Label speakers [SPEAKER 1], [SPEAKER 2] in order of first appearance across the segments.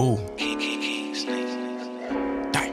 [SPEAKER 1] Ooh. Dang.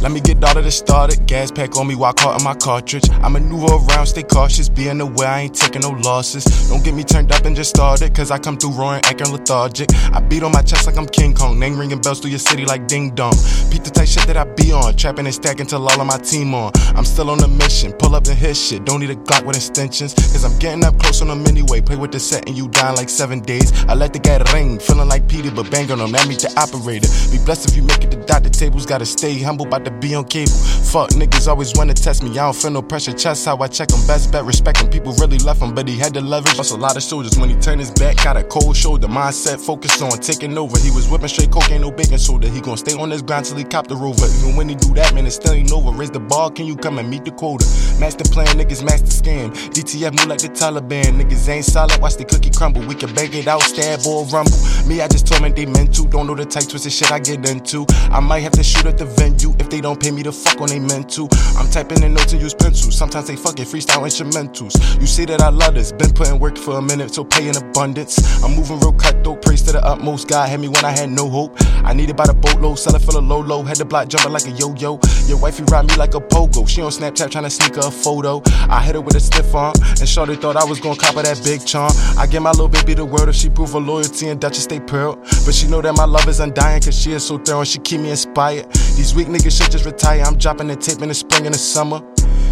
[SPEAKER 1] Let me get all of this started. Gas pack on me while caught in my cartridge. I maneuver around, stay cautious, being aware I ain't taking no losses. Don't get me turned up and just started, cause I come through roaring, acting lethargic. I beat on my chest like I'm King Kong, name ringing bells through your city like ding dong. Beat the type shit that I be on, trapping and stacking till all of my team on. I'm still on a mission, pull up and hit shit. Don't need a Glock with extensions, cause I'm getting up close on them anyway. Play with the set and you dying like seven days. I let the guy ring, feeling like Peter, but bang on him, that means the operator. Be blessed if you make it to dot the tables, gotta stay humble, about to be on cable. Fuck niggas always wanna test me, I don't feel no pressure. Chest how I check him, best bet, respect him. People really left him, but he had the leverage. Lost a lot of soldiers when he turned his back, got a cold shoulder. Mindset focused on taking over. He was whipping straight coke, ain't no baking soda. He gon' stay on his grind till he cop the rover. Even when he do that, man, it still ain't over. Raise the bar, can you come and meet the quota? Master plan, niggas master scam. DTF move like the Taliban. Niggas ain't solid, watch the cookie crumble. We can bang it out, stab or rumble. Me, I just torment they mental. Don't know the type twisted shit I get into. I might have to shoot at the venue if they don't pay me to fuck on they mental. I'm typing in notes and use pencils. Sometimes they fucking freestyle instrumentals. You see that I love this. Been putting work for a minute, so pay in abundance. I'm moving real cutthroat, praise to the utmost. God had me when I had no hope. I needed by the boatload, sell it for the low low. Had the block jumping like a yo yo. Your wifey ride me like a pogo. She on Snapchat trying to sneak her a photo. I hit her with a stiff arm, and Shorty thought I was gonna cop her that big charm. I give my little baby the word if she prove her loyalty and Duchess stay pearl. But she know that my love is undying, cause she is so thorough and she keep me inspired. These weak niggas should just retire. I'm dropping the tape in the spring and the summer.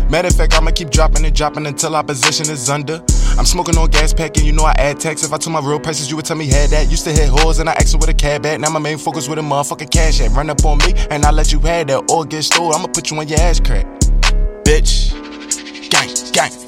[SPEAKER 1] Matter of fact, I'ma keep dropping and dropping until opposition is under. I'm smoking on gas pack and you know I add tax. If I told my real prices, you would tell me had that. Used to hit hoes and I asked her with a cab at. Now my main focus with a motherfucking cash at. Run up on me and I let you have that or get stole. I'ma put you on your ass crack. Bitch. Gang, gang.